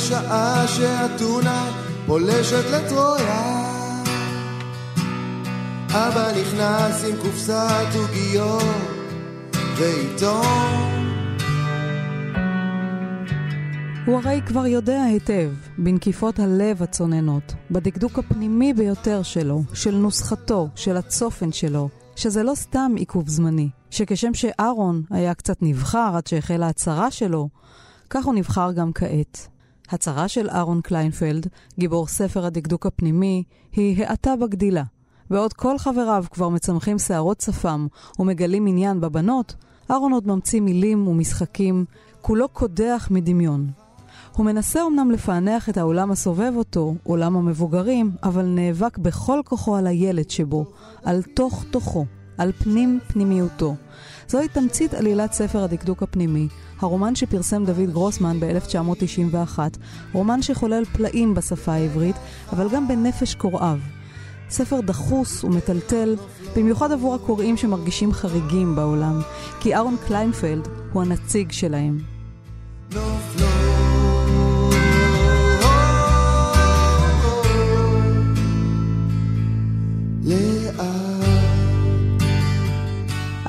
בשעה שאתונה פולשת לטרויה אבא נכנס עם קופסת עוגיות ועיתון הוא הרי כבר יודע היטב, בנקיפות הלב הצוננות, בדקדוק הפנימי ביותר שלו, של נוסחתו, של הצופן שלו, שזה לא סתם עיכוב זמני, שכשם שאהרון היה קצת נבחר עד שהחלה הצהרה שלו, כך הוא נבחר גם כעת. הצרה של אהרון קליינפלד, גיבור ספר הדקדוק הפנימי, היא האטה בגדילה. בעוד כל חבריו כבר מצמחים שערות שפם ומגלים עניין בבנות, אהרון עוד ממציא מילים ומשחקים, כולו קודח מדמיון. הוא מנסה אמנם לפענח את העולם הסובב אותו, עולם המבוגרים, אבל נאבק בכל כוחו על הילד שבו, על תוך תוכו, על פנים פנימיותו. זוהי תמצית עלילת ספר הדקדוק הפנימי, הרומן שפרסם דוד גרוסמן ב-1991, רומן שחולל פלאים בשפה העברית, אבל גם בנפש קוראיו. ספר דחוס ומטלטל, במיוחד עבור הקוראים שמרגישים חריגים בעולם, כי אהרון קליינפלד הוא הנציג שלהם.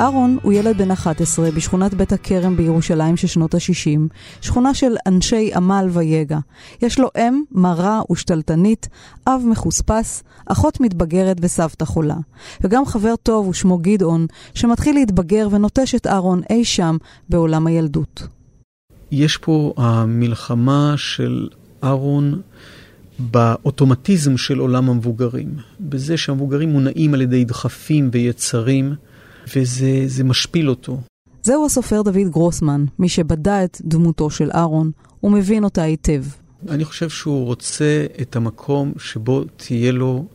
אהרון הוא ילד בן 11 בשכונת בית הכרם בירושלים של שנות ה-60, שכונה של אנשי עמל ויגע. יש לו אם, מרה ושתלטנית, אב מחוספס, אחות מתבגרת וסבתא חולה. וגם חבר טוב ושמו גדעון, שמתחיל להתבגר ונוטש את אהרון אי שם בעולם הילדות. יש פה המלחמה של אהרון באוטומטיזם של עולם המבוגרים, בזה שהמבוגרים מונעים על ידי דחפים ויצרים. וזה משפיל אותו. זהו הסופר דוד גרוסמן, מי שבדה את דמותו של אהרון, ומבין אותה היטב. אני חושב שהוא רוצה את המקום שבו תהיה לו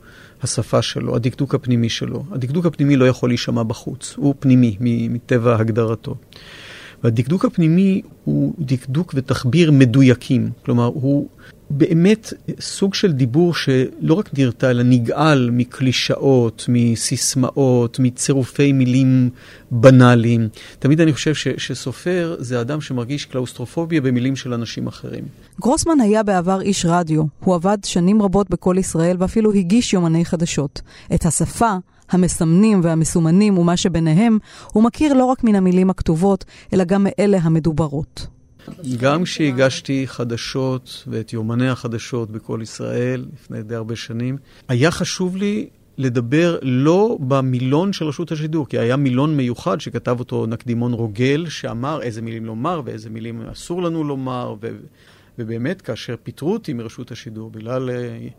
השפה שלו, הדקדוק הפנימי שלו. הדקדוק הפנימי לא יכול להישמע בחוץ, הוא פנימי מטבע הגדרתו. והדקדוק הפנימי הוא דקדוק ותחביר מדויקים, כלומר הוא באמת סוג של דיבור שלא רק נרתע, אלא נגעל מקלישאות, מסיסמאות, מצירופי מילים בנאליים. תמיד אני חושב ש, שסופר זה אדם שמרגיש קלאוסטרופוביה במילים של אנשים אחרים. גרוסמן היה בעבר איש רדיו. הוא עבד שנים רבות בכל ישראל ואפילו הגיש יומני חדשות. את השפה, המסמנים והמסומנים ומה שביניהם, הוא מכיר לא רק מן המילים הכתובות, אלא גם מאלה המדוברות. גם כשהגשתי חדשות ואת יומני החדשות בכל ישראל לפני די הרבה שנים, היה חשוב לי לדבר לא במילון של רשות השידור, כי היה מילון מיוחד שכתב אותו נקדימון רוגל, שאמר איזה מילים לומר ואיזה מילים אסור לנו לומר, ו... ובאמת, כאשר פיטרו אותי מרשות השידור בגלל uh,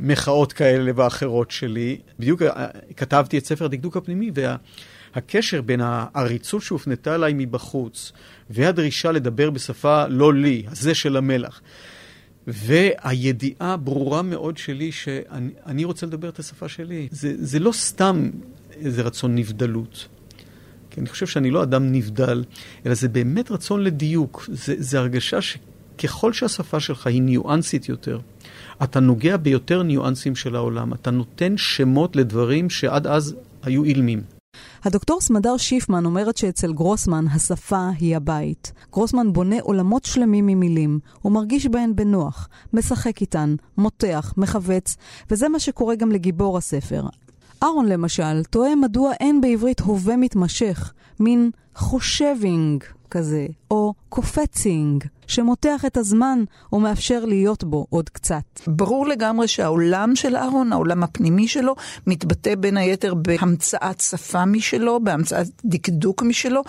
מחאות כאלה ואחרות שלי, בדיוק uh, כתבתי את ספר הדקדוק הפנימי, וה... הקשר בין העריצות שהופנתה אליי מבחוץ והדרישה לדבר בשפה לא לי, הזה של המלח, והידיעה ברורה מאוד שלי שאני רוצה לדבר את השפה שלי. זה, זה לא סתם איזה רצון נבדלות. כי אני חושב שאני לא אדם נבדל, אלא זה באמת רצון לדיוק. זה, זה הרגשה שככל שהשפה שלך היא ניואנסית יותר, אתה נוגע ביותר ניואנסים של העולם. אתה נותן שמות לדברים שעד אז היו אילמים. הדוקטור סמדר שיפמן אומרת שאצל גרוסמן השפה היא הבית. גרוסמן בונה עולמות שלמים ממילים, הוא מרגיש בהן בנוח, משחק איתן, מותח, מכווץ, וזה מה שקורה גם לגיבור הספר. אהרון למשל תוהה מדוע אין בעברית הווה מתמשך, מין חושבינג כזה, או קופצינג, שמותח את הזמן ומאפשר להיות בו עוד קצת. ברור לגמרי שהעולם של אהרון, העולם הפנימי שלו, מתבטא בין היתר בהמצאת שפה משלו, בהמצאת דקדוק משלו,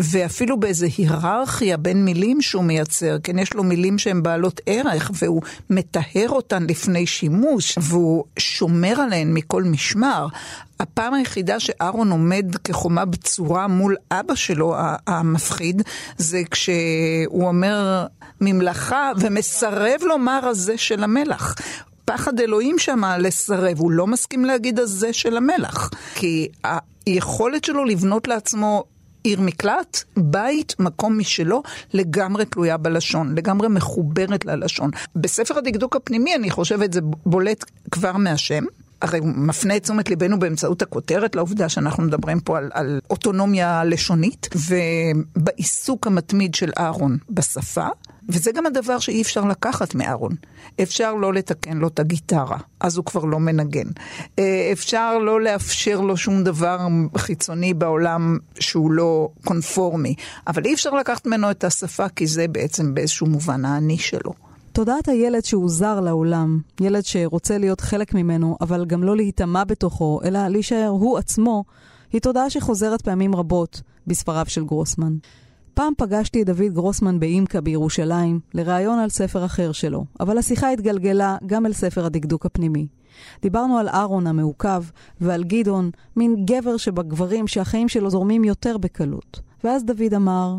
ואפילו באיזו היררכיה בין מילים שהוא מייצר, כן, יש לו מילים שהן בעלות ערך, והוא מטהר אותן לפני שימוש, והוא שומר עליהן מכל משמר. הפעם היחידה שאהרון עומד כחומה בצורה מול אבא שלו, המפחיד, זה כשהוא אומר ממלכה ומסרב לומר הזה של המלך. פחד אלוהים שם לסרב, הוא לא מסכים להגיד הזה של המלך. כי היכולת שלו לבנות לעצמו עיר מקלט, בית, מקום משלו, לגמרי תלויה בלשון, לגמרי מחוברת ללשון. בספר הדקדוק הפנימי, אני חושבת, זה בולט כבר מהשם. הרי הוא מפנה את תשומת ליבנו באמצעות הכותרת לעובדה שאנחנו מדברים פה על, על אוטונומיה לשונית, ובעיסוק המתמיד של אהרון בשפה, וזה גם הדבר שאי אפשר לקחת מאהרון. אפשר לא לתקן לו את הגיטרה, אז הוא כבר לא מנגן. אה, אפשר לא לאפשר לו שום דבר חיצוני בעולם שהוא לא קונפורמי, אבל אי אפשר לקחת ממנו את השפה, כי זה בעצם באיזשהו מובן האני שלו. תודעת הילד שהוא זר לעולם, ילד שרוצה להיות חלק ממנו, אבל גם לא להיטמע בתוכו, אלא להישאר הוא עצמו, היא תודעה שחוזרת פעמים רבות בספריו של גרוסמן. פעם פגשתי את דוד גרוסמן באימקה בירושלים, לראיון על ספר אחר שלו, אבל השיחה התגלגלה גם אל ספר הדקדוק הפנימי. דיברנו על אהרון המעוכב ועל גדעון, מין גבר שבגברים שהחיים שלו זורמים יותר בקלות. ואז דוד אמר,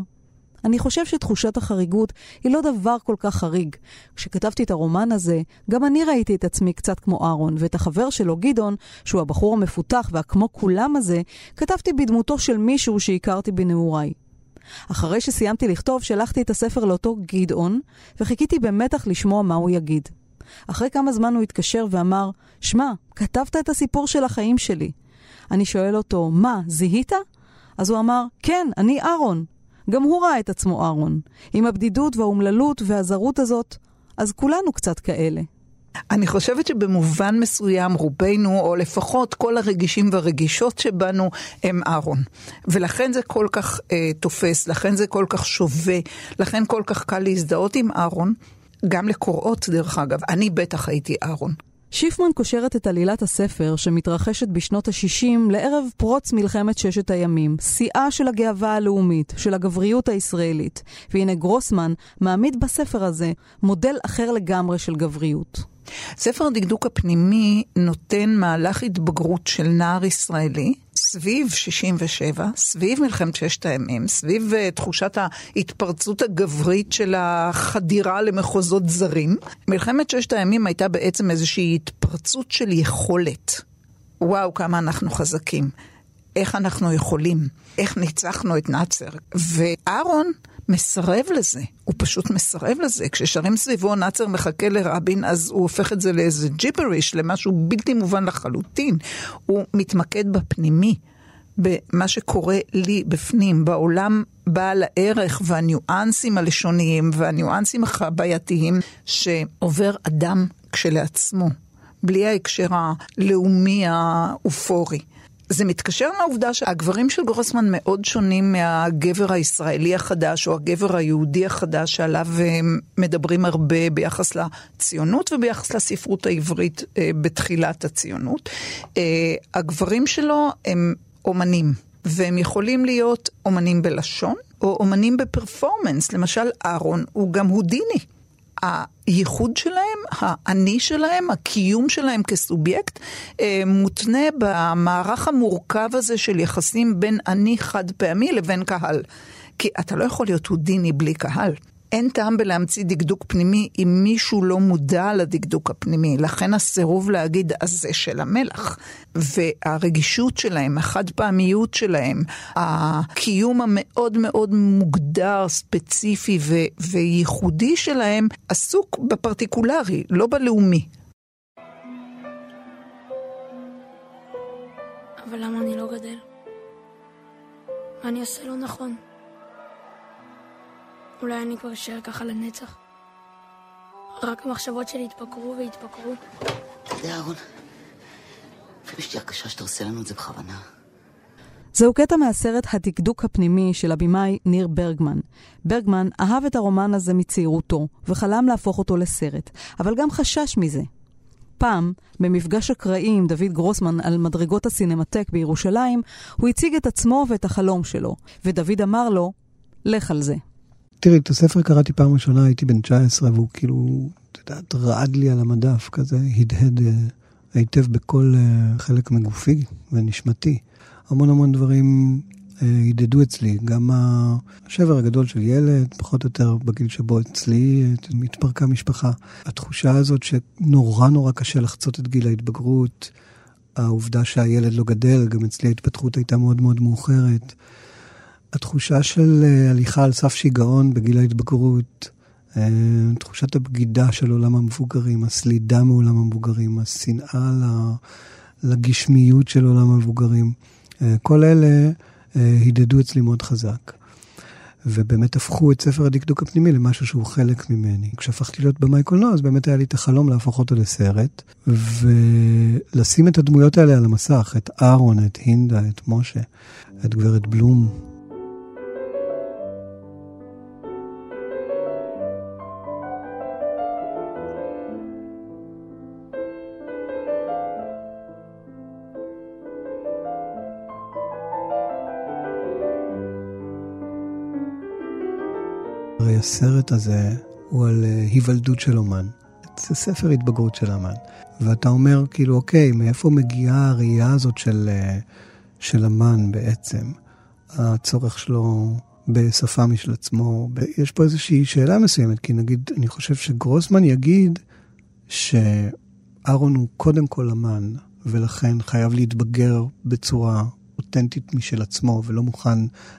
אני חושב שתחושת החריגות היא לא דבר כל כך חריג. כשכתבתי את הרומן הזה, גם אני ראיתי את עצמי קצת כמו אהרון, ואת החבר שלו, גדעון, שהוא הבחור המפותח והכמו כולם הזה, כתבתי בדמותו של מישהו שהכרתי בנעוריי. אחרי שסיימתי לכתוב, שלחתי את הספר לאותו גדעון, וחיכיתי במתח לשמוע מה הוא יגיד. אחרי כמה זמן הוא התקשר ואמר, שמע, כתבת את הסיפור של החיים שלי. אני שואל אותו, מה, זיהית? אז הוא אמר, כן, אני אהרון. גם הוא ראה את עצמו אהרון. עם הבדידות והאומללות והזרות הזאת, אז כולנו קצת כאלה. אני חושבת שבמובן מסוים רובנו, או לפחות כל הרגישים והרגישות שבנו, הם אהרון. ולכן זה כל כך אה, תופס, לכן זה כל כך שווה, לכן כל כך קל להזדהות עם אהרון. גם לקוראות, דרך אגב. אני בטח הייתי אהרון. שיפמן קושרת את עלילת הספר, שמתרחשת בשנות ה-60, לערב פרוץ מלחמת ששת הימים, שיאה של הגאווה הלאומית, של הגבריות הישראלית. והנה גרוסמן מעמיד בספר הזה מודל אחר לגמרי של גבריות. ספר הדקדוק הפנימי נותן מהלך התבגרות של נער ישראלי, סביב 67, סביב מלחמת ששת הימים, סביב uh, תחושת ההתפרצות הגברית של החדירה למחוזות זרים. מלחמת ששת הימים הייתה בעצם איזושהי התפרצות של יכולת. וואו, כמה אנחנו חזקים. איך אנחנו יכולים, איך ניצחנו את נאצר. ואהרון מסרב לזה, הוא פשוט מסרב לזה. כששרים סביבו נאצר מחכה לרבין, אז הוא הופך את זה לאיזה ג'יפריש, למשהו בלתי מובן לחלוטין. הוא מתמקד בפנימי, במה שקורה לי בפנים, בעולם בעל הערך והניואנסים הלשוניים והניואנסים החווייתיים שעובר אדם כשלעצמו, בלי ההקשר הלאומי האופורי. זה מתקשר לעובדה שהגברים של גרוסמן מאוד שונים מהגבר הישראלי החדש או הגבר היהודי החדש שעליו אה, מדברים הרבה ביחס לציונות וביחס לספרות העברית אה, בתחילת הציונות. אה, הגברים שלו הם אומנים, והם יכולים להיות אומנים בלשון או אומנים בפרפורמנס. למשל, אהרון הוא גם הודיני. הייחוד שלהם, האני שלהם, הקיום שלהם כסובייקט, אה, מותנה במערך המורכב הזה של יחסים בין אני חד פעמי לבין קהל. כי אתה לא יכול להיות הודיני בלי קהל. אין טעם בלהמציא דקדוק פנימי אם מישהו לא מודע לדקדוק הפנימי. לכן הסירוב להגיד הזה של המלח. והרגישות שלהם, החד פעמיות שלהם, הקיום המאוד מאוד מוגדר, ספציפי ו- וייחודי שלהם, עסוק בפרטיקולרי, לא בלאומי. אבל למה אני לא גדל? מה אני עושה לא נכון? אולי אני כבר אשאר ככה לנצח? רק המחשבות שלי יתפקרו ויתפקרו. אתה יודע, אהרון, אפילו שתהיה קשה שאתה עושה לנו את זה בכוונה. זהו קטע מהסרט הדקדוק הפנימי של הבמאי ניר ברגמן. ברגמן אהב את הרומן הזה מצעירותו, וחלם להפוך אותו לסרט, אבל גם חשש מזה. פעם, במפגש אקראי עם דוד גרוסמן על מדרגות הסינמטק בירושלים, הוא הציג את עצמו ואת החלום שלו, ודוד אמר לו, לך על זה. תראי, את הספר קראתי פעם ראשונה, הייתי בן 19, והוא כאילו, את יודעת, רעד לי על המדף, כזה הדהד אה, היטב בכל אה, חלק מגופי ונשמתי. המון המון דברים אה, הדהדו אצלי, גם השבר הגדול של ילד, פחות או יותר בגיל שבו אצלי התפרקה משפחה. התחושה הזאת שנורא נורא קשה לחצות את גיל ההתבגרות, העובדה שהילד לא גדל, גם אצלי ההתפתחות הייתה מאוד מאוד מאוחרת. התחושה של אה, הליכה על סף שיגעון בגיל ההתבגרות, אה, תחושת הבגידה של עולם המבוגרים, הסלידה מעולם המבוגרים, השנאה לגשמיות של עולם המבוגרים, כל אלה הדהדו אצלי מאוד חזק. ובאמת הפכו את ספר הדקדוק הפנימי למשהו שהוא חלק ממני. כשהפכתי להיות במאי קולנוע, אז באמת היה לי את החלום להפוך אותו לסרט, ולשים את הדמויות האלה על המסך, את אהרון, את הינדה, את משה, את גברת בלום, הסרט הזה הוא על uh, היוולדות של אומן. זה ספר התבגרות של אמן. ואתה אומר, כאילו, אוקיי, מאיפה מגיעה הראייה הזאת של, uh, של אמן בעצם? הצורך שלו בשפה משל עצמו. יש פה איזושהי שאלה מסוימת, כי נגיד, אני חושב שגרוסמן יגיד שאהרון הוא קודם כל אמן, ולכן חייב להתבגר בצורה אותנטית משל עצמו, ולא מוכן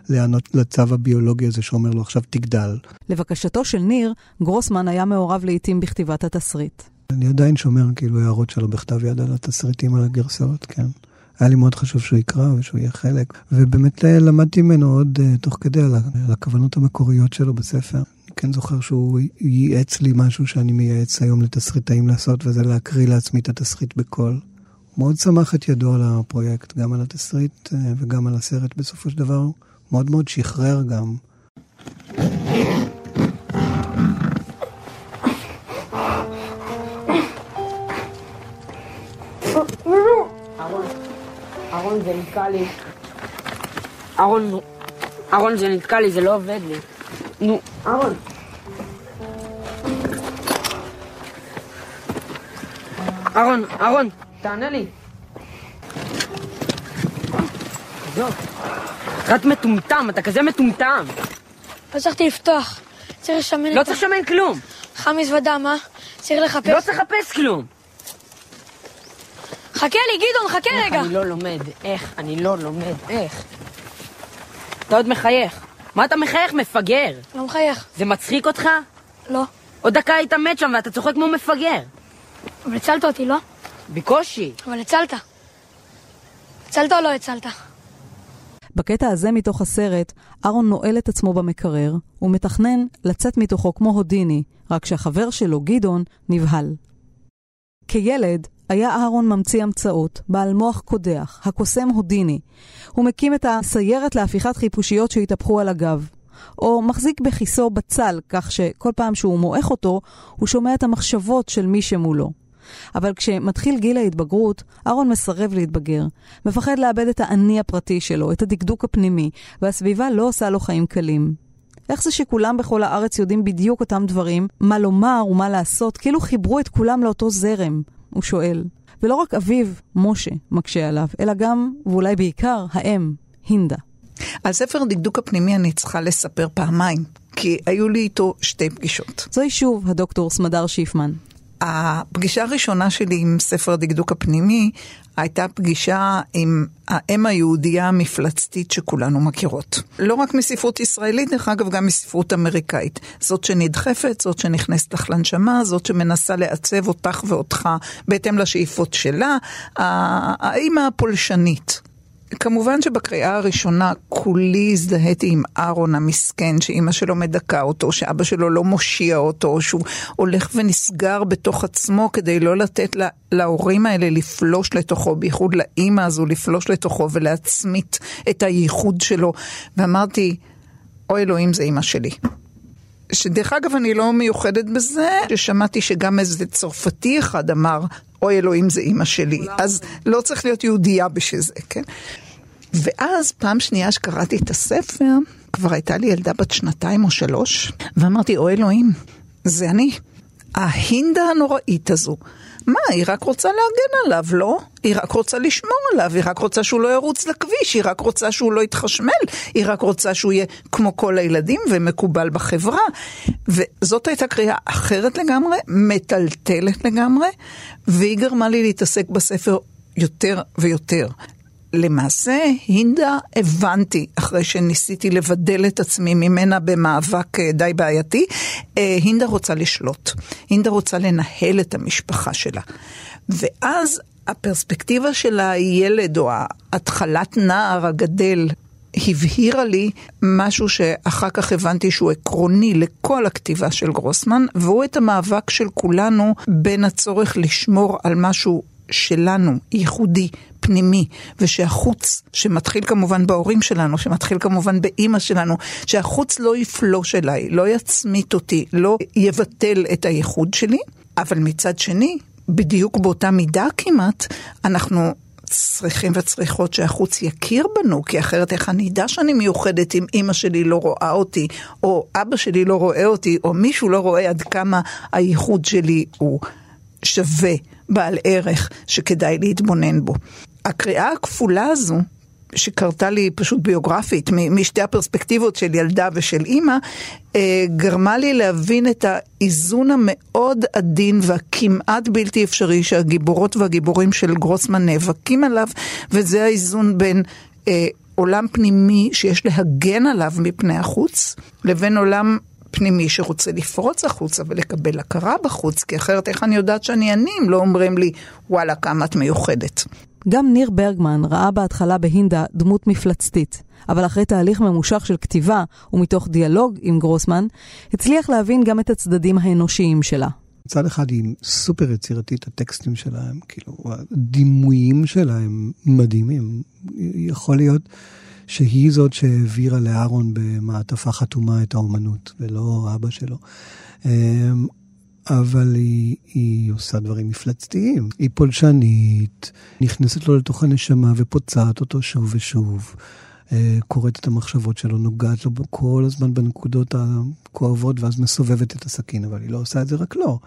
להיענות לצו הביולוגי הזה שאומר לו עכשיו תגדל. לבקשתו של ניר, גרוסמן היה מעורב לעיתים בכתיבת התסריט. אני עדיין שומר כאילו הערות שלו בכתב יד על התסריטים, על הגרסאות, כן. היה לי מאוד חשוב שהוא יקרא ושהוא יהיה חלק, ובאמת אה, למדתי ממנו עוד uh, תוך כדי על, הכוונות המקוריות שלו בספר. אני כן זוכר שהוא ייעץ לי משהו שאני מייעץ היום לתסריטאים לעשות, וזה להקריא לעצמי את התסריט בקול. מאוד שמח את ידו על הפרויקט, גם על התסריט אה, וגם על הסרט בסופו של דבר. מאוד מאוד שחרר גם. אהרון, זה נתקע לי. אהרון, אהרון, זה נתקע לי, זה לא עובד לי. נו, אהרון. אהרון, אהרון, תענה לי. עזוב. רק מטומטם, אתה כזה מטומטם. לא הצלחתי לפתוח. צריך לשמן לא צריך לשמן כלום. חם מזוודה, מה? צריך לחפש. לא צריך לחפש כלום. חכה לי, גדעון, חכה איך רגע. אני לא לומד? איך? אני לא לומד? איך? אתה עוד מחייך. מה אתה מחייך? מפגר. לא מחייך. זה מצחיק אותך? לא. עוד דקה היית מת שם ואתה צוחק כמו מפגר. אבל הצלת אותי, לא? בקושי. אבל הצלת. הצלת או לא הצלת? בקטע הזה מתוך הסרט, אהרון נועל את עצמו במקרר, ומתכנן לצאת מתוכו כמו הודיני, רק שהחבר שלו, גדעון, נבהל. כילד, היה אהרון ממציא המצאות, בעל מוח קודח, הקוסם הודיני. הוא מקים את הסיירת להפיכת חיפושיות שהתהפכו על הגב. או מחזיק בכיסו בצל, כך שכל פעם שהוא מועך אותו, הוא שומע את המחשבות של מי שמולו. אבל כשמתחיל גיל ההתבגרות, אהרון מסרב להתבגר. מפחד לאבד את האני הפרטי שלו, את הדקדוק הפנימי, והסביבה לא עושה לו חיים קלים. איך זה שכולם בכל הארץ יודעים בדיוק אותם דברים, מה לומר ומה לעשות, כאילו חיברו את כולם לאותו זרם? הוא שואל. ולא רק אביו, משה, מקשה עליו, אלא גם, ואולי בעיקר, האם, הינדה. על ספר הדקדוק הפנימי אני צריכה לספר פעמיים, כי היו לי איתו שתי פגישות. זוהי שוב הדוקטור סמדר שיפמן. הפגישה הראשונה שלי עם ספר הדקדוק הפנימי הייתה פגישה עם האם היהודייה המפלצתית שכולנו מכירות. לא רק מספרות ישראלית, דרך אגב, גם מספרות אמריקאית. זאת שנדחפת, זאת שנכנסת לך לנשמה, זאת שמנסה לעצב אותך ואותך בהתאם לשאיפות שלה, האימא הפולשנית. כמובן שבקריאה הראשונה כולי הזדהיתי עם אהרון המסכן, שאימא שלו מדכא אותו, שאבא שלו לא מושיע אותו, שהוא הולך ונסגר בתוך עצמו כדי לא לתת לה, להורים האלה לפלוש לתוכו, בייחוד לאימא הזו לפלוש לתוכו ולהצמית את הייחוד שלו. ואמרתי, אוי אלוהים זה אימא שלי. שדרך אגב אני לא מיוחדת בזה, ששמעתי שגם איזה צרפתי אחד אמר, אוי אלוהים זה אימא שלי, אז לא צריך להיות יהודייה בשביל זה, כן? ואז פעם שנייה שקראתי את הספר, כבר הייתה לי ילדה בת שנתיים או שלוש, ואמרתי, אוי אלוהים, זה אני. ההינדה הנוראית הזו. מה, היא רק רוצה להגן עליו, לא? היא רק רוצה לשמור עליו, היא רק רוצה שהוא לא ירוץ לכביש, היא רק רוצה שהוא לא יתחשמל, היא רק רוצה שהוא יהיה כמו כל הילדים ומקובל בחברה. וזאת הייתה קריאה אחרת לגמרי, מטלטלת לגמרי, והיא גרמה לי להתעסק בספר יותר ויותר. למעשה, הינדה הבנתי, אחרי שניסיתי לבדל את עצמי ממנה במאבק אה, די בעייתי, אה, הינדה רוצה לשלוט. הינדה רוצה לנהל את המשפחה שלה. ואז הפרספקטיבה של הילד או התחלת נער הגדל הבהירה לי משהו שאחר כך הבנתי שהוא עקרוני לכל הכתיבה של גרוסמן, והוא את המאבק של כולנו בין הצורך לשמור על משהו שלנו, ייחודי, פנימי, ושהחוץ, שמתחיל כמובן בהורים שלנו, שמתחיל כמובן באימא שלנו, שהחוץ לא יפלוש אליי, לא יצמית אותי, לא יבטל את הייחוד שלי, אבל מצד שני, בדיוק באותה מידה כמעט, אנחנו צריכים וצריכות שהחוץ יכיר בנו, כי אחרת איך אני אדע שאני מיוחדת אם אימא שלי לא רואה אותי, או אבא שלי לא רואה אותי, או מישהו לא רואה עד כמה הייחוד שלי הוא שווה, בעל ערך, שכדאי להתבונן בו. הקריאה הכפולה הזו, שקרתה לי פשוט ביוגרפית, משתי הפרספקטיבות של ילדה ושל אימא, אה, גרמה לי להבין את האיזון המאוד עדין והכמעט בלתי אפשרי שהגיבורות והגיבורים של גרוסמן נאבקים עליו, וזה האיזון בין אה, עולם פנימי שיש להגן עליו מפני החוץ, לבין עולם פנימי שרוצה לפרוץ החוצה ולקבל הכרה בחוץ, כי אחרת איך אני יודעת שאני אני אם לא אומרים לי, וואלה, כמה את מיוחדת. גם ניר ברגמן ראה בהתחלה בהינדה דמות מפלצתית, אבל אחרי תהליך ממושך של כתיבה ומתוך דיאלוג עם גרוסמן, הצליח להבין גם את הצדדים האנושיים שלה. מצד אחד היא סופר יצירתית, הטקסטים שלה הם כאילו, הדימויים שלה הם מדהימים. יכול להיות שהיא זאת שהעבירה לאהרון במעטפה חתומה את האומנות, ולא אבא שלו. אבל היא, היא עושה דברים מפלצתיים. היא פולשנית, נכנסת לו לתוך הנשמה ופוצעת אותו שוב ושוב. אה, קוראת את המחשבות שלו, נוגעת לו כל הזמן בנקודות הכואבות, ואז מסובבת את הסכין, אבל היא לא עושה את זה רק לו.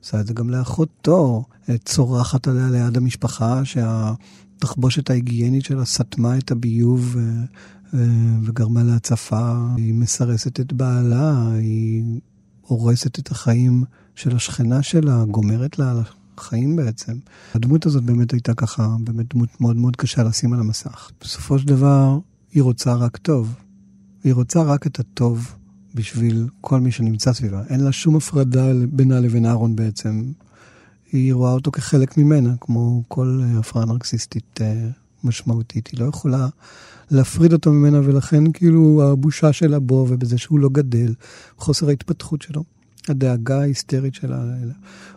עושה את זה גם לאחותו, אה, צורחת עליה ליד המשפחה, שהתחבושת ההיגיינית שלה סתמה את הביוב אה, וגרמה להצפה. היא מסרסת את בעלה, היא הורסת את החיים של השכנה שלה, גומרת לה על החיים בעצם. הדמות הזאת באמת הייתה ככה, באמת דמות מאוד מאוד קשה לשים על המסך. בסופו של דבר, היא רוצה רק טוב. היא רוצה רק את הטוב בשביל כל מי שנמצא סביבה. אין לה שום הפרדה בינה לבין אהרון בעצם. היא רואה אותו כחלק ממנה, כמו כל הפרעה נרקסיסטית אה, משמעותית. היא לא יכולה להפריד אותו ממנה, ולכן כאילו הבושה שלה בו ובזה שהוא לא גדל, חוסר ההתפתחות שלו. הדאגה ההיסטרית שלה.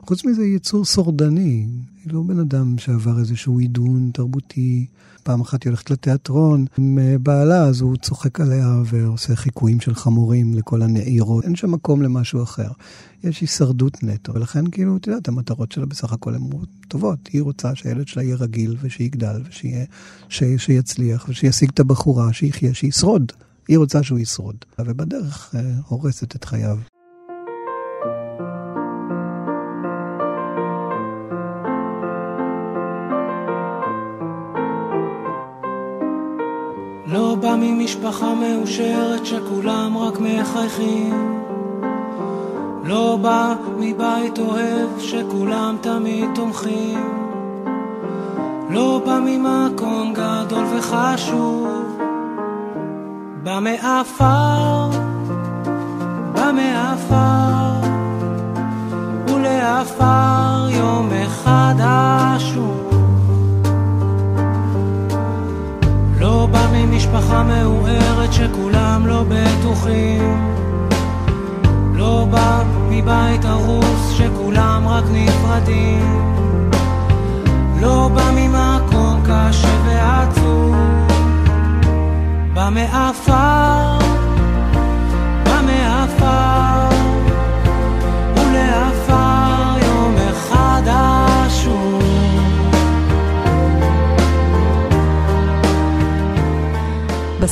חוץ מזה, היא יצור שורדני. היא לא בן אדם שעבר איזשהו עידון תרבותי. פעם אחת היא הולכת לתיאטרון עם אה, בעלה, אז הוא צוחק עליה ועושה חיקויים של חמורים לכל הנעירות. אין שם מקום למשהו אחר. יש הישרדות נטו, ולכן כאילו, את יודעת, המטרות שלה בסך הכל הן טובות. היא רוצה שהילד שלה יהיה רגיל ושיגדל ושיהיה, ש... שיצליח ושישיג את הבחורה, שיחיה, שישרוד. היא רוצה שהוא ישרוד, ובדרך אה, הורסת את חייו. לא בא ממשפחה מאושרת שכולם רק מחייכים. לא בא מבית אוהב שכולם תמיד תומכים. לא בא ממקום גדול וחשוב. בא מעפר, בא מעפר ולעפר יום אחד אשוב ממשפחה מעורערת שכולם לא בטוחים. לא בא מבית הרוס שכולם רק נפרדים. לא בא ממקום קשה ועצוב. בא מעפר,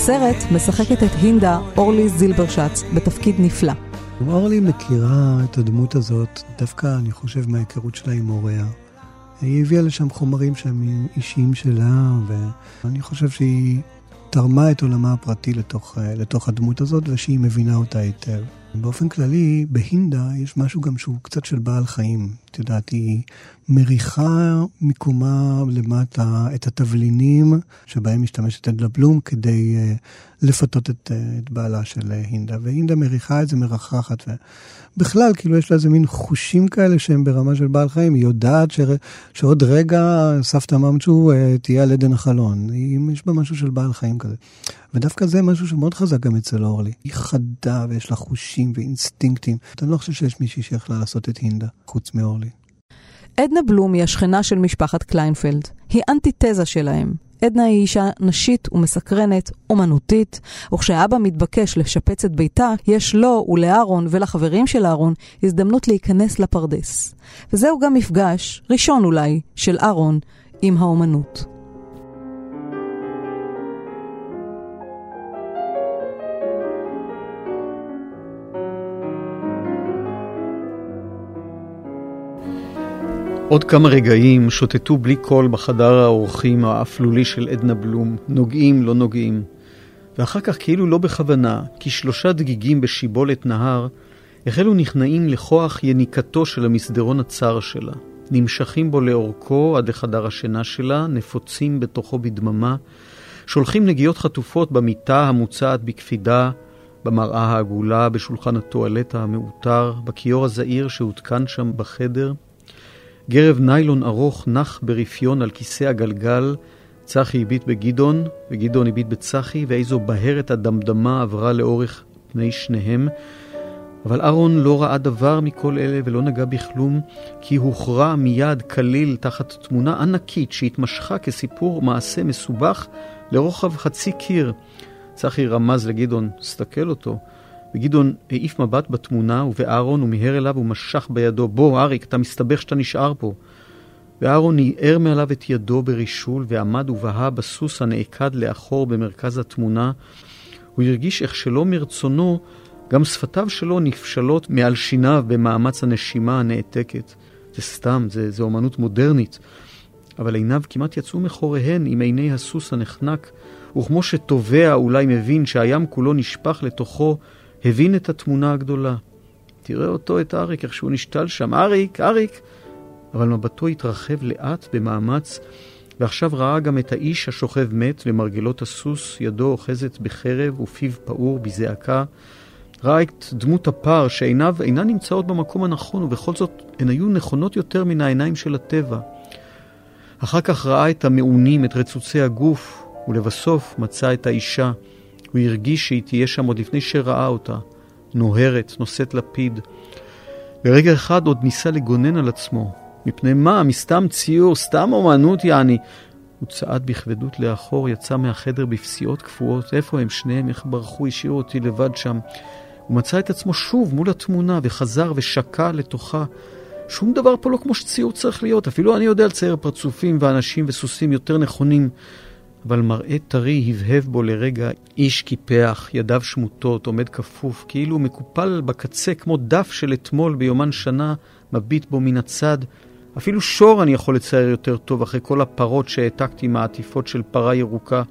בסרט משחקת את הינדה אורלי זילברשץ בתפקיד נפלא. אורלי מכירה את הדמות הזאת, דווקא אני חושב מההיכרות שלה עם הוריה. היא הביאה לשם חומרים שהם אישיים שלה, ואני חושב שהיא תרמה את עולמה הפרטי לתוך, לתוך הדמות הזאת, ושהיא מבינה אותה היטב. באופן כללי, בהינדה יש משהו גם שהוא קצת של בעל חיים. את יודעת, היא מריחה מקומה למטה את התבלינים שבהם משתמשת אדלה בלום כדי uh, לפתות את, uh, את בעלה של uh, הינדה. והינדה מריחה את זה מרחרחת. ובכלל, כאילו יש לה איזה מין חושים כאלה שהם ברמה של בעל חיים. היא יודעת ש... שעוד רגע סבתא ממצ'ו uh, תהיה על עדן החלון. יש בה משהו של בעל חיים כזה. ודווקא זה משהו שמאוד חזק גם אצל אורלי. היא חדה ויש לה חושים ואינסטינקטים. אני לא חושב שיש מישהי שיכולה לעשות את הינדה, חוץ מאורלי. עדנה בלום היא השכנה של משפחת קליינפלד. היא אנטיתזה שלהם. עדנה היא אישה נשית ומסקרנת, אומנותית, וכשאבא מתבקש לשפץ את ביתה, יש לו ולאהרון ולחברים של אהרון הזדמנות להיכנס לפרדס. וזהו גם מפגש, ראשון אולי, של אהרון עם האומנות. עוד כמה רגעים שוטטו בלי קול בחדר האורחים האפלולי של עדנה בלום, נוגעים, לא נוגעים. ואחר כך, כאילו לא בכוונה, כי שלושה דגיגים בשיבולת נהר החלו נכנעים לכוח יניקתו של המסדרון הצר שלה. נמשכים בו לאורכו עד לחדר השינה שלה, נפוצים בתוכו בדממה, שולחים נגיעות חטופות במיטה המוצעת בקפידה, במראה העגולה, בשולחן הטואלטה המעוטר, בכיור הזעיר שהותקן שם בחדר, גרב ניילון ארוך נח ברפיון על כיסא הגלגל, צחי הביט בגדעון, וגדעון הביט בצחי, ואיזו בהרת הדמדמה עברה לאורך פני שניהם. אבל אהרון לא ראה דבר מכל אלה ולא נגע בכלום, כי הוכרע מיד כליל תחת תמונה ענקית שהתמשכה כסיפור מעשה מסובך לרוחב חצי קיר. צחי רמז לגדעון, סתכל אותו. וגדעון העיף מבט בתמונה ובאהרון ומיהר אליו ומשך בידו, בוא אריק, אתה מסתבך שאתה נשאר פה. ואהרון ניער מעליו את ידו ברישול ועמד ובהה בסוס הנעקד לאחור במרכז התמונה. הוא הרגיש איך שלא מרצונו, גם שפתיו שלו נפשלות מעל שיניו במאמץ הנשימה הנעתקת. זה סתם, זה, זה אומנות מודרנית. אבל עיניו כמעט יצאו מחוריהן עם עיני הסוס הנחנק, וכמו שטובע אולי מבין שהים כולו נשפך לתוכו, הבין את התמונה הגדולה. תראה אותו, את אריק, איך שהוא נשתל שם. אריק, אריק! אבל מבטו התרחב לאט במאמץ, ועכשיו ראה גם את האיש השוכב מת במרגלות הסוס, ידו אוחזת בחרב ופיו פעור בזעקה. ראה את דמות הפר שעיניו אינן נמצאות במקום הנכון, ובכל זאת הן היו נכונות יותר מן העיניים של הטבע. אחר כך ראה את המעונים, את רצוצי הגוף, ולבסוף מצא את האישה. הוא הרגיש שהיא תהיה שם עוד לפני שראה אותה, נוהרת, נושאת לפיד. ברגע אחד עוד ניסה לגונן על עצמו. מפני מה? מסתם ציור, סתם אומנות יעני. הוא צעד בכבדות לאחור, יצא מהחדר בפסיעות קפואות. איפה הם שניהם? איך ברחו? השאירו אותי לבד שם. הוא מצא את עצמו שוב מול התמונה, וחזר ושקע לתוכה. שום דבר פה לא כמו שציור צריך להיות. אפילו אני יודע לצייר פרצופים ואנשים וסוסים יותר נכונים. אבל מראה טרי הבהב בו לרגע איש קיפח, ידיו שמוטות, עומד כפוף, כאילו מקופל בקצה כמו דף של אתמול ביומן שנה, מביט בו מן הצד. אפילו שור אני יכול לצייר יותר טוב אחרי כל הפרות שהעתקתי מהעטיפות של פרה ירוקה.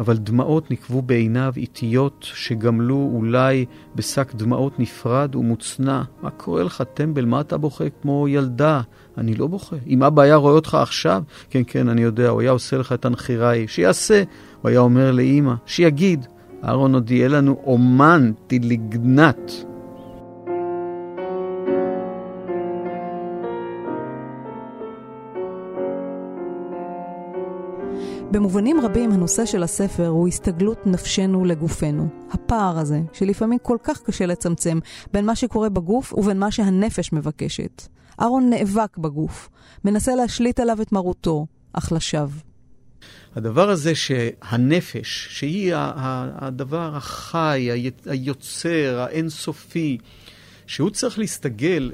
אבל דמעות נקבו בעיניו איטיות שגמלו אולי בשק דמעות נפרד ומוצנע. מה קורה לך, טמבל? מה אתה בוכה כמו ילדה? אני לא בוכה. אם אבא היה רואה אותך עכשיו, כן, כן, אני יודע, הוא היה עושה לך את הנחירה ההיא. שיעשה. הוא היה אומר לאימא, שיגיד. אהרון עוד יהיה לנו אומן טילגנט. במובנים רבים הנושא של הספר הוא הסתגלות נפשנו לגופנו. הפער הזה, שלפעמים כל כך קשה לצמצם בין מה שקורה בגוף ובין מה שהנפש מבקשת. אהרון נאבק בגוף, מנסה להשליט עליו את מרותו, אך לשווא. הדבר הזה שהנפש, שהיא הדבר החי, היוצר, האינסופי, שהוא צריך להסתגל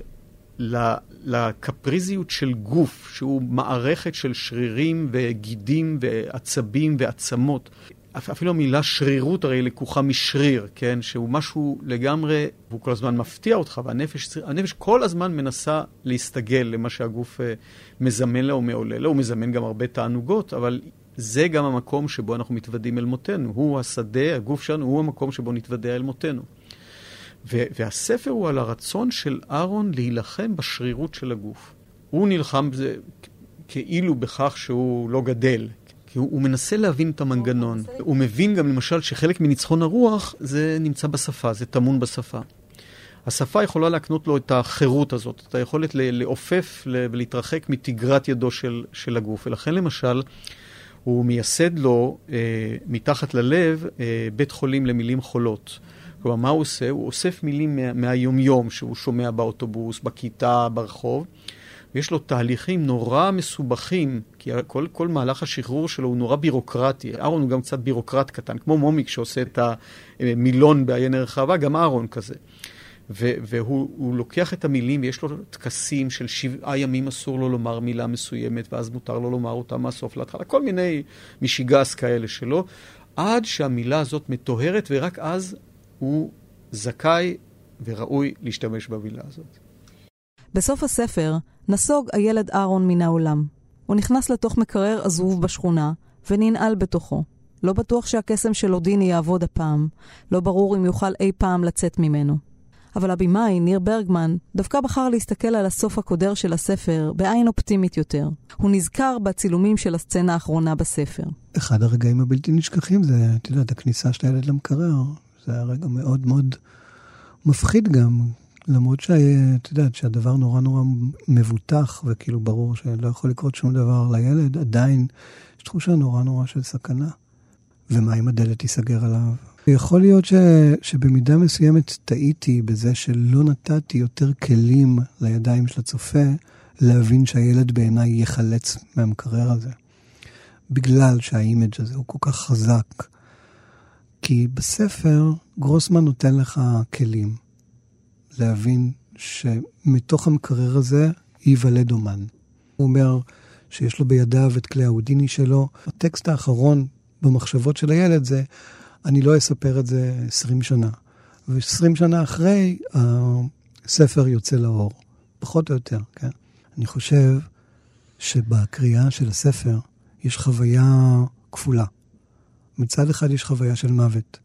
לקפריזיות של גוף, שהוא מערכת של שרירים וגידים ועצבים ועצמות. אפילו המילה שרירות הרי לקוחה משריר, כן? שהוא משהו לגמרי, הוא כל הזמן מפתיע אותך, והנפש הנפש כל הזמן מנסה להסתגל למה שהגוף אה, מזמן לה או מעולה לה. הוא מזמן גם הרבה תענוגות, אבל זה גם המקום שבו אנחנו מתוודים אל מותנו. הוא השדה, הגוף שלנו, הוא המקום שבו נתוודע אל מותנו. והספר הוא על הרצון של אהרון להילחם בשרירות של הגוף. הוא נלחם בזה כאילו בכך שהוא לא גדל, כי הוא, הוא מנסה להבין את המנגנון. הוא מבין גם למשל שחלק מניצחון הרוח זה נמצא בשפה, זה טמון בשפה. השפה יכולה להקנות לו את החירות הזאת, את היכולת לעופף ולהתרחק מתגרת ידו של, של הגוף. ולכן למשל, הוא מייסד לו אה, מתחת ללב אה, בית חולים למילים חולות. כלומר, מה הוא עושה? הוא אוסף מילים מה, מהיומיום שהוא שומע באוטובוס, בכיתה, ברחוב. ויש לו תהליכים נורא מסובכים, כי כל, כל מהלך השחרור שלו הוא נורא בירוקרטי. אהרון הוא גם קצת בירוקרט קטן, כמו מומיק שעושה את המילון בעיין רחבה, גם אהרון כזה. ו- והוא לוקח את המילים, ויש לו טקסים של שבעה ימים אסור לו לומר מילה מסוימת, ואז מותר לו לומר אותה מהסוף להתחלה, כל מיני משיגס כאלה שלו, עד שהמילה הזאת מטוהרת, ורק אז הוא זכאי וראוי להשתמש במילה הזאת. בסוף הספר נסוג הילד אהרון מן העולם. הוא נכנס לתוך מקרר עזוב בשכונה, וננעל בתוכו. לא בטוח שהקסם של אודיני יעבוד הפעם. לא ברור אם יוכל אי פעם לצאת ממנו. אבל הבמאי, ניר ברגמן, דווקא בחר להסתכל על הסוף הקודר של הספר בעין אופטימית יותר. הוא נזכר בצילומים של הסצנה האחרונה בספר. אחד הרגעים הבלתי נשכחים זה, את יודעת, הכניסה של הילד למקרר. זה היה רגע מאוד מאוד מפחיד גם, למרות שאת יודעת שהדבר נורא נורא מבוטח, וכאילו ברור שלא יכול לקרות שום דבר לילד, עדיין יש תחושה נורא נורא של סכנה. ומה אם הדלת תיסגר עליו? יכול להיות ש, שבמידה מסוימת טעיתי בזה שלא נתתי יותר כלים לידיים של הצופה להבין שהילד בעיניי ייחלץ מהמקרר הזה. בגלל שה image הזה הוא כל כך חזק. כי בספר גרוסמן נותן לך כלים להבין שמתוך המקרר הזה ייוולד אומן. הוא אומר שיש לו בידיו את כלי ההודיני שלו. הטקסט האחרון במחשבות של הילד זה אני לא אספר את זה 20 שנה. ו-20 שנה אחרי, הספר יוצא לאור, פחות או יותר, כן? אני חושב שבקריאה של הספר יש חוויה כפולה. מצד אחד יש חוויה של מוות,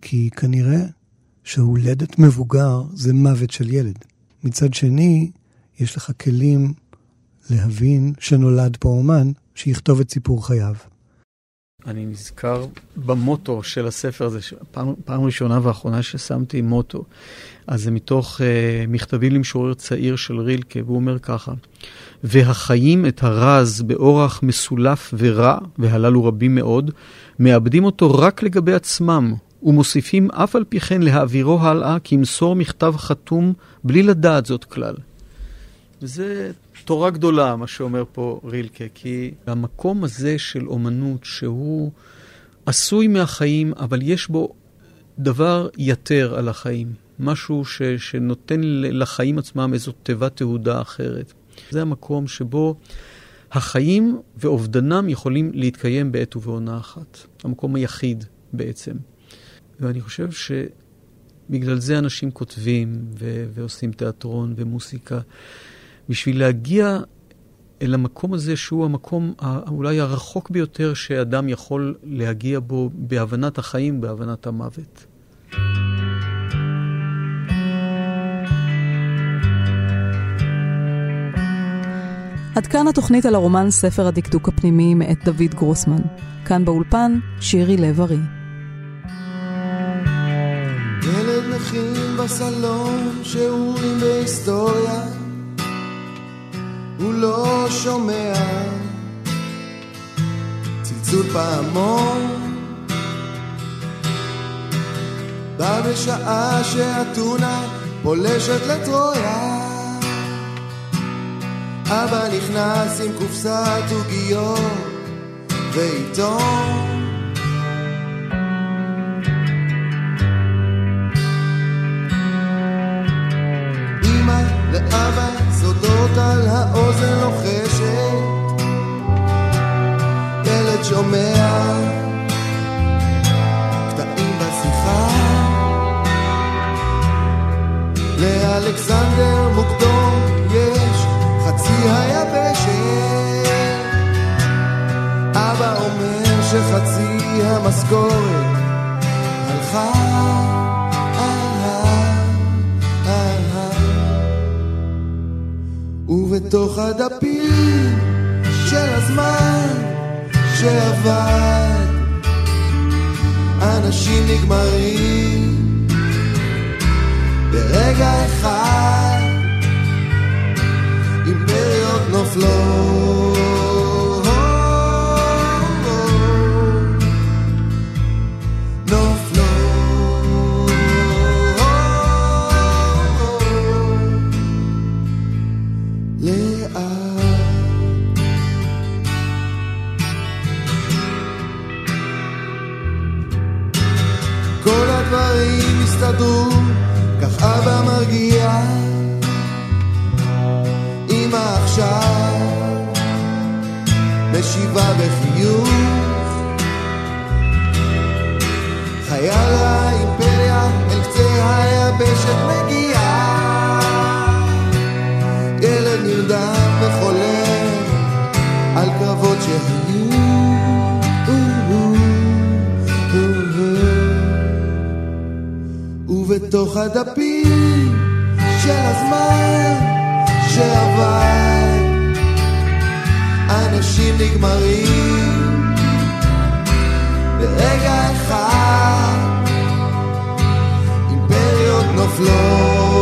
כי כנראה שהולדת מבוגר זה מוות של ילד. מצד שני, יש לך כלים להבין שנולד פה אומן שיכתוב את סיפור חייו. אני נזכר במוטו של הספר הזה, פעם, פעם ראשונה ואחרונה ששמתי מוטו. אז זה מתוך uh, מכתבים למשורר צעיר של רילקה, והוא אומר ככה: והחיים את הרז באורח מסולף ורע, והללו רבים מאוד, מאבדים אותו רק לגבי עצמם, ומוסיפים אף על פי כן להעבירו הלאה כמסור מכתב חתום בלי לדעת זאת כלל. וזה תורה גדולה, מה שאומר פה רילקה, כי המקום הזה של אומנות, שהוא עשוי מהחיים, אבל יש בו דבר יתר על החיים, משהו ש, שנותן לחיים עצמם איזו תיבת תהודה אחרת. זה המקום שבו החיים ואובדנם יכולים להתקיים בעת ובעונה אחת. המקום היחיד בעצם. ואני חושב שבגלל זה אנשים כותבים ו- ועושים תיאטרון ומוסיקה. בשביל להגיע אל המקום הזה שהוא המקום אולי הרחוק ביותר שאדם יכול להגיע בו בהבנת החיים, בהבנת המוות. עד כאן התוכנית על הרומן ספר הדקדוק הפנימי מאת דוד גרוסמן. כאן באולפן, שירי לב-ארי. בסלון שיעורים בהיסטוריה הוא לא שומע צלצול פעמון. בא בשעה שאתונה פולשת לטרויה. אבא נכנס עם קופסת עוגיות ועיתון. המשכורת. הלכה. ובתוך הדפים של הזמן שעבד אנשים נגמרים. ברגע אחד אימפריות נופלות בחיוך. חייל האימפריה אל קצה היבשת מגיע. ילד נרדם וחולם על קרבות שהיו. ובתוך הדפים של הזמן שעבר אנשים נגמרים ברגע אחד אימפריות נופלות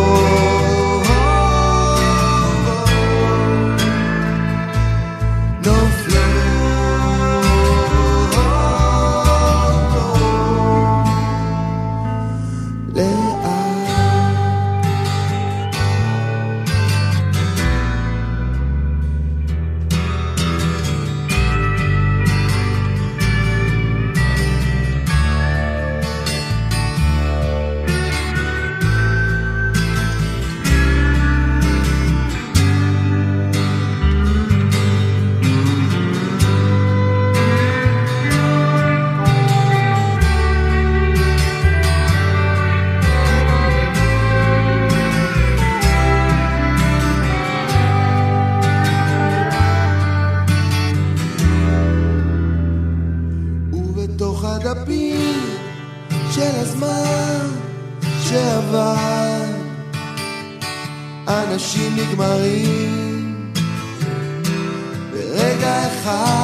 נגמרים. ברגע אחד